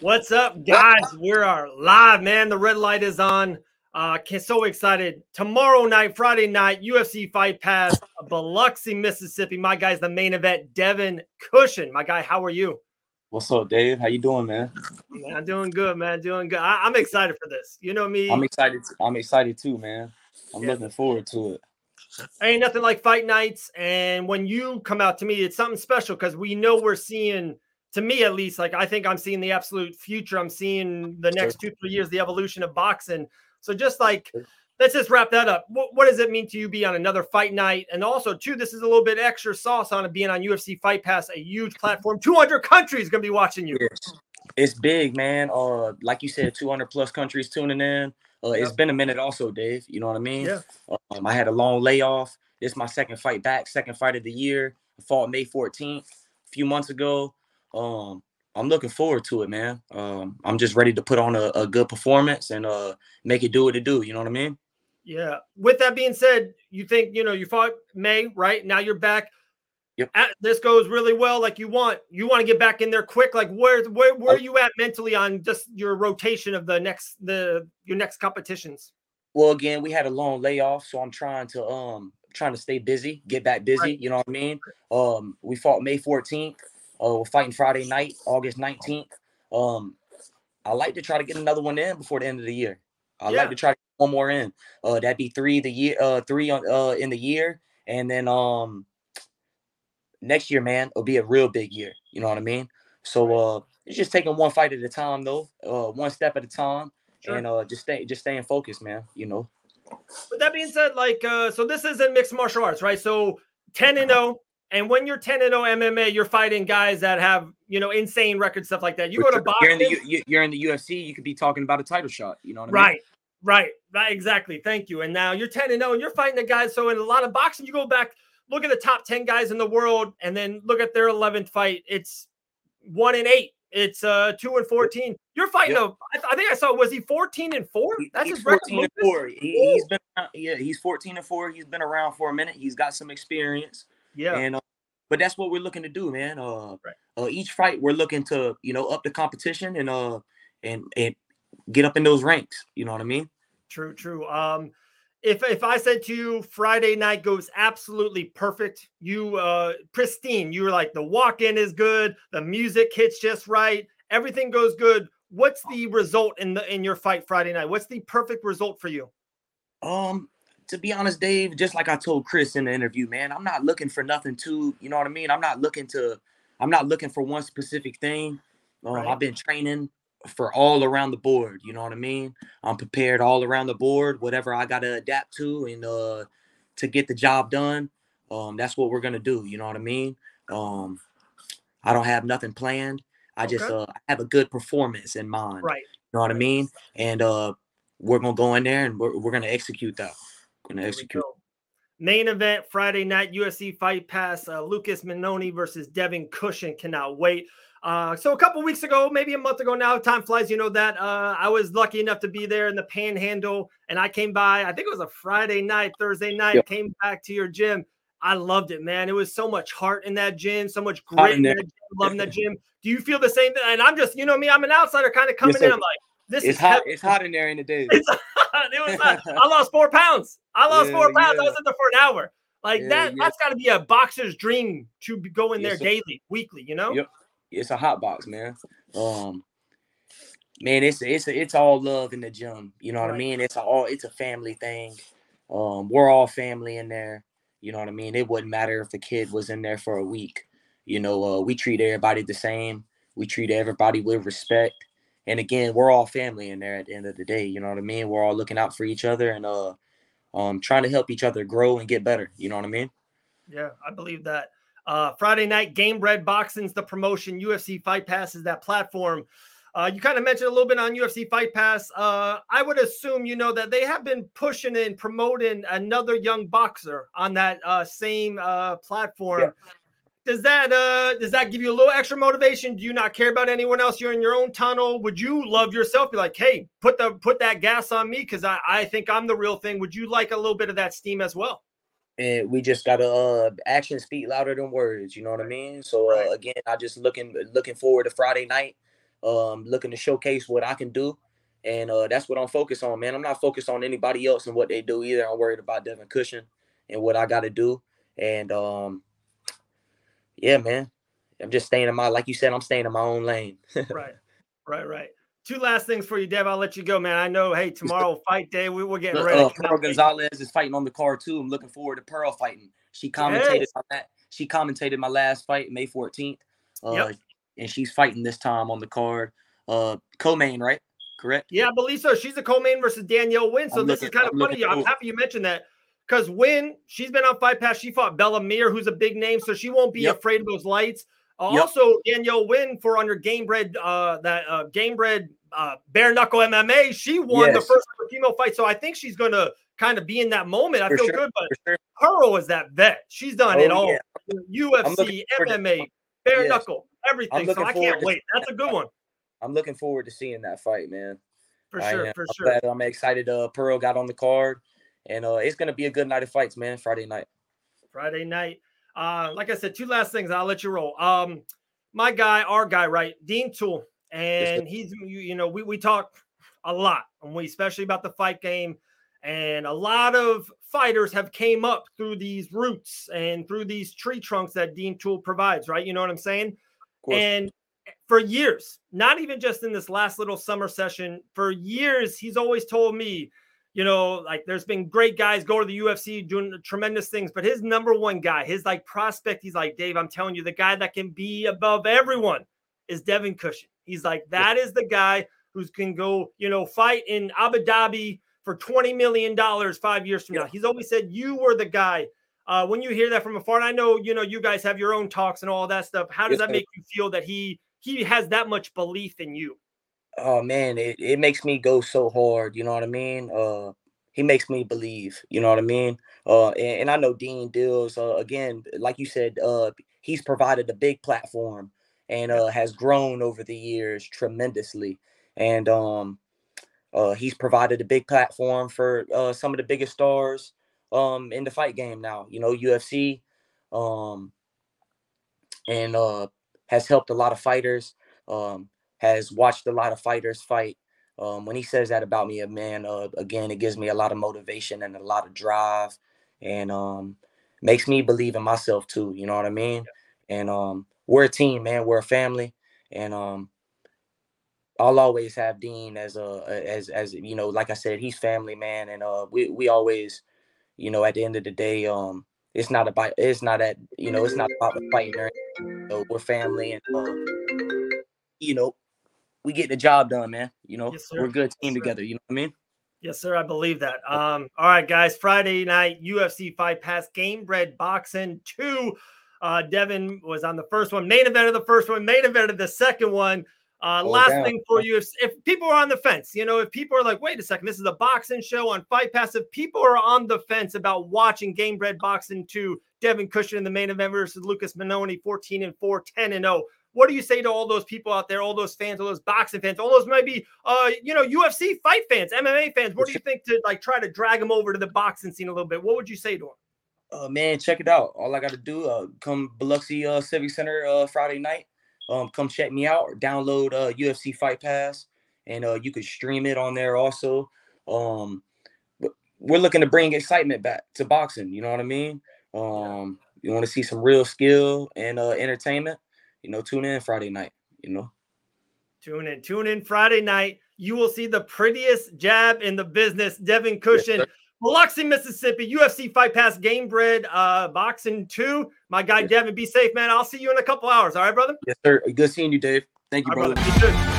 What's up, guys? We are live, man. The red light is on. Uh, so excited. Tomorrow night, Friday night, UFC Fight Pass, Biloxi, Mississippi. My guy's the main event, Devin Cushing. My guy, how are you? What's up, Dave? How you doing, man? Man, I'm doing good, man. Doing good. I, am excited for this. You know me. I'm excited. I'm excited too, man. I'm yeah. looking forward to it. Ain't nothing like fight nights, and when you come out to me, it's something special because we know we're seeing – to me at least, like I think I'm seeing the absolute future. I'm seeing the next two, three years, the evolution of boxing. So just like let's just wrap that up. What, what, does it mean to you be on another fight night? And also, too, this is a little bit extra sauce on it being on UFC Fight Pass, a huge platform. 200 countries going to be watching you. It's, it's big, man. Uh, like you said, 200 plus countries tuning in. Uh, yep. It's been a minute, also, Dave. You know what I mean? Yeah. Um, I had a long layoff. This is my second fight back, second fight of the year. I fought May 14th a few months ago. Um, I'm looking forward to it, man. Um, I'm just ready to put on a, a, good performance and uh, make it do what it do. You know what I mean? Yeah. With that being said, you think you know you fought May, right? Now you're back. Yep. At, this goes really well, like you want. You want to get back in there quick. Like where where where are you at mentally on just your rotation of the next the your next competitions? Well, again, we had a long layoff, so I'm trying to um trying to stay busy, get back busy. Right. You know what I mean? Um, we fought May 14th. Uh, we're fighting Friday night, August 19th. Um, I like to try to get another one in before the end of the year. I yeah. like to try to get one more in. Uh, that'd be three the year, uh, three on uh in the year, and then um next year, man, it'll be a real big year. You know what I mean? So uh, it's just taking one fight at a time, though, uh, one step at a time, sure. and uh, just stay, just staying focused, man. You know. But that being said, like, uh, so this isn't mixed martial arts, right? So ten and zero, oh, and when you're 10 and 0 MMA, you're fighting guys that have, you know, insane record stuff like that. You but go to boxing. You're in, the, you're in the UFC, you could be talking about a title shot. You know what I right, mean? Right, right, Right. exactly. Thank you. And now you're 10 and 0 and you're fighting the guys. So in a lot of boxing, you go back, look at the top 10 guys in the world, and then look at their 11th fight. It's one and eight. It's uh two and fourteen. You're fighting yep. a. I, I think I saw. Was he fourteen and four? That's he's his fourteen and four. He, has been. Yeah, he's fourteen and four. He's been around for a minute. He's got some experience. Yeah. And uh, but that's what we're looking to do, man. Uh, right. uh, each fight we're looking to, you know, up the competition and uh and and get up in those ranks. You know what I mean? True, true. Um, if if I said to you Friday night goes absolutely perfect, you uh pristine, you were like the walk-in is good, the music hits just right, everything goes good. What's the result in the in your fight Friday night? What's the perfect result for you? Um, to be honest, Dave, just like I told Chris in the interview, man, I'm not looking for nothing too, you know what I mean? I'm not looking to, I'm not looking for one specific thing. Um, right. I've been training for all around the board, you know what I mean? I'm prepared all around the board, whatever I got to adapt to and uh, to get the job done. Um, that's what we're gonna do, you know what I mean? Um, I don't have nothing planned. I okay. just uh, have a good performance in mind. Right. You know what I mean? And uh, we're gonna go in there and we're, we're gonna execute that and execute. Main event Friday night UFC Fight Pass. Uh, Lucas Minoni versus Devin Cushing. Cannot wait. Uh, so a couple weeks ago, maybe a month ago now, time flies. You know that uh, I was lucky enough to be there in the Panhandle, and I came by. I think it was a Friday night, Thursday night. Yep. Came back to your gym. I loved it, man. It was so much heart in that gym, so much grit in that gym, loving that gym. Do you feel the same thing? And I'm just, you know me, I'm an outsider kind of coming yes, in. I'm like, this it's is hot. It's hot in there in the day. it was hot. I lost four pounds. I lost yeah, four pounds. Yeah. I was in there for an hour. Like yeah, that. That's got to be a boxer's dream to go in there daily, weekly. You know. Yep. It's a hot box, man. Um, man, it's it's it's all love in the gym. You know what right. I mean? It's a, all it's a family thing. Um, we're all family in there. You know what I mean? It wouldn't matter if the kid was in there for a week. You know, uh, we treat everybody the same. We treat everybody with respect and again, we're all family in there at the end of the day. You know what I mean? We're all looking out for each other and uh um trying to help each other grow and get better. You know what I mean? Yeah, I believe that. Uh Friday night Gamebred Boxing's the promotion. UFC Fight Pass is that platform. Uh, you kind of mentioned a little bit on UFC Fight Pass. Uh, I would assume you know that they have been pushing and promoting another young boxer on that uh, same uh, platform. Yeah does that uh does that give you a little extra motivation? Do you not care about anyone else? You're in your own tunnel. Would you love yourself? Be like, hey, put the put that gas on me because I, I think I'm the real thing. Would you like a little bit of that steam as well? and we just gotta uh actions speak louder than words you know what i mean so uh, again i just looking looking forward to friday night um looking to showcase what i can do and uh that's what i'm focused on man i'm not focused on anybody else and what they do either i'm worried about devin cushing and what i gotta do and um yeah man i'm just staying in my like you said i'm staying in my own lane right right right two last things for you, Dev. I'll let you go, man. I know, hey, tomorrow fight day. We, are getting ready. Uh, Pearl Gonzalez is fighting on the card too. I'm looking forward to Pearl fighting. She commentated yes. on that. She commentated my last fight, May 14th. Uh, yep. and she's fighting this time on the card. Uh, co-main, right? Correct. Yeah, I believe so. She's a co-main versus Danielle Wynn. So I'm this looking, is kind of I'm funny. I'm happy you mentioned that because Wynn, she's been on Fight Pass. She fought Bella Mir, who's a big name, so she won't be yep. afraid of those lights. Uh, yep. Also, Danielle Wynn for on under Gamebred, uh, that uh, Gamebred uh, bare knuckle MMA. She won yes. the first female fight, so I think she's going to kind of be in that moment. I for feel sure. good, but sure. Pearl is that vet. She's done oh, it all. Yeah. UFC, MMA, bare yes. knuckle, everything. So I can't wait. That's a good one. I'm looking forward to seeing that fight, man. For sure, for sure. I'm, I'm excited. Uh, Pearl got on the card, and uh, it's gonna be a good night of fights, man. Friday night. Friday night. Uh, like I said, two last things. I'll let you roll. Um, my guy, our guy, right? Dean Tool, and he's you know we we talk a lot and we especially about the fight game and a lot of fighters have came up through these roots and through these tree trunks that Dean Tool provides, right? You know what I'm saying? And for years, not even just in this last little summer session, for years he's always told me, you know, like there's been great guys go to the UFC doing tremendous things, but his number one guy, his like prospect, he's like, Dave, I'm telling you, the guy that can be above everyone is Devin Cushing. He's like, that is the guy who can go, you know, fight in Abu Dhabi for $20 million five years from now. He's always said you were the guy. Uh, when you hear that from afar, and I know, you know, you guys have your own talks and all that stuff. How does that make you feel that he he has that much belief in you? Oh man, it, it makes me go so hard, you know what I mean? Uh he makes me believe, you know what I mean? Uh and, and I know Dean Dills, uh, again, like you said, uh he's provided a big platform and uh, has grown over the years tremendously. And um, uh, he's provided a big platform for uh, some of the biggest stars um, in the fight game now. You know, UFC, um, and uh, has helped a lot of fighters. Um, has watched a lot of fighters fight. Um, when he says that about me, a man, uh, again, it gives me a lot of motivation and a lot of drive, and um, makes me believe in myself too. You know what I mean? And um, we're a team, man. We're a family, and um, I'll always have Dean as a as as you know, like I said, he's family, man, and uh, we we always, you know, at the end of the day, um, it's not about it's not at you know, it's not about the fighting. Or, we're family, and uh, you know, we get the job done, man. You know, yes, we're a good team yes, together. You know what I mean? Yes, sir. I believe that. Um, all right, guys. Friday night UFC Fight Pass Gamebred Boxing two. Uh, Devin was on the first one, main event of the first one, main event of the second one. Uh, oh, last damn. thing for you, if, if people are on the fence, you know, if people are like, wait a second, this is a boxing show on Fight Pass. If people are on the fence about watching Gamebred Boxing 2, Devin Cushing in the main event versus Lucas Minoni, 14 and 4, 10 and 0. What do you say to all those people out there, all those fans, all those boxing fans, all those maybe, uh, you know, UFC fight fans, MMA fans? What do you think to like try to drag them over to the boxing scene a little bit? What would you say to them? uh, man, check it out. All I got to do, uh, come Biloxi uh, Civic Center uh, Friday night. Um, come check me out or download uh, UFC Fight Pass, and uh, you could stream it on there also. Um, we're looking to bring excitement back to boxing. You know what I mean? Um, you want to see some real skill and uh, entertainment? You know, tune in Friday night. You know, tune in, tune in Friday night. You will see the prettiest jab in the business, Devin Cushing. Yes, Biloxi, Mississippi, UFC Fight Pass Gamebred uh, Boxing 2. My guy Devin, be safe, man. I'll see you in a couple hours. All right, brother? Yes, sir. Good seeing you, Dave. Thank you, brother. brother.